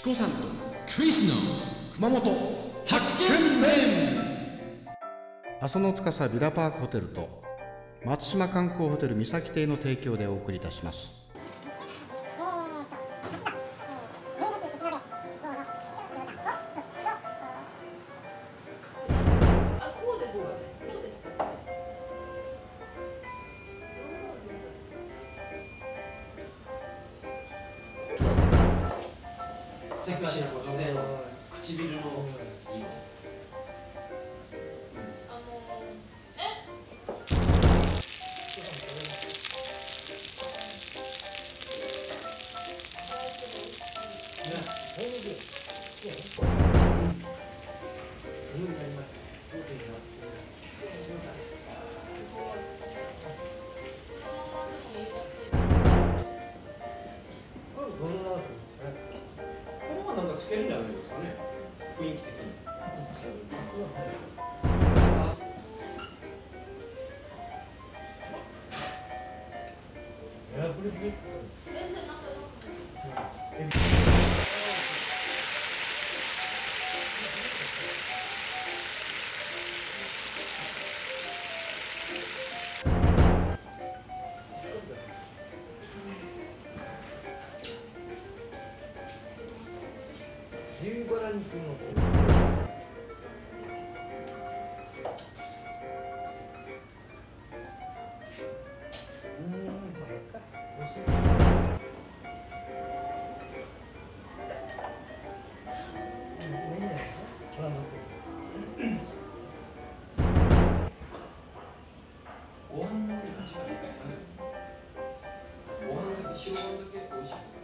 チコさんとクリスの熊本発見面阿蘇の司ビラパークホテルと松島観光ホテル三崎邸の提供でお送りいたしますセクシーな女性の唇の色あのこのつけるんじゃないですかね。雰囲気的に。全然なん牛バラ肉のご飯だけ、ご飯だけ、おいしい。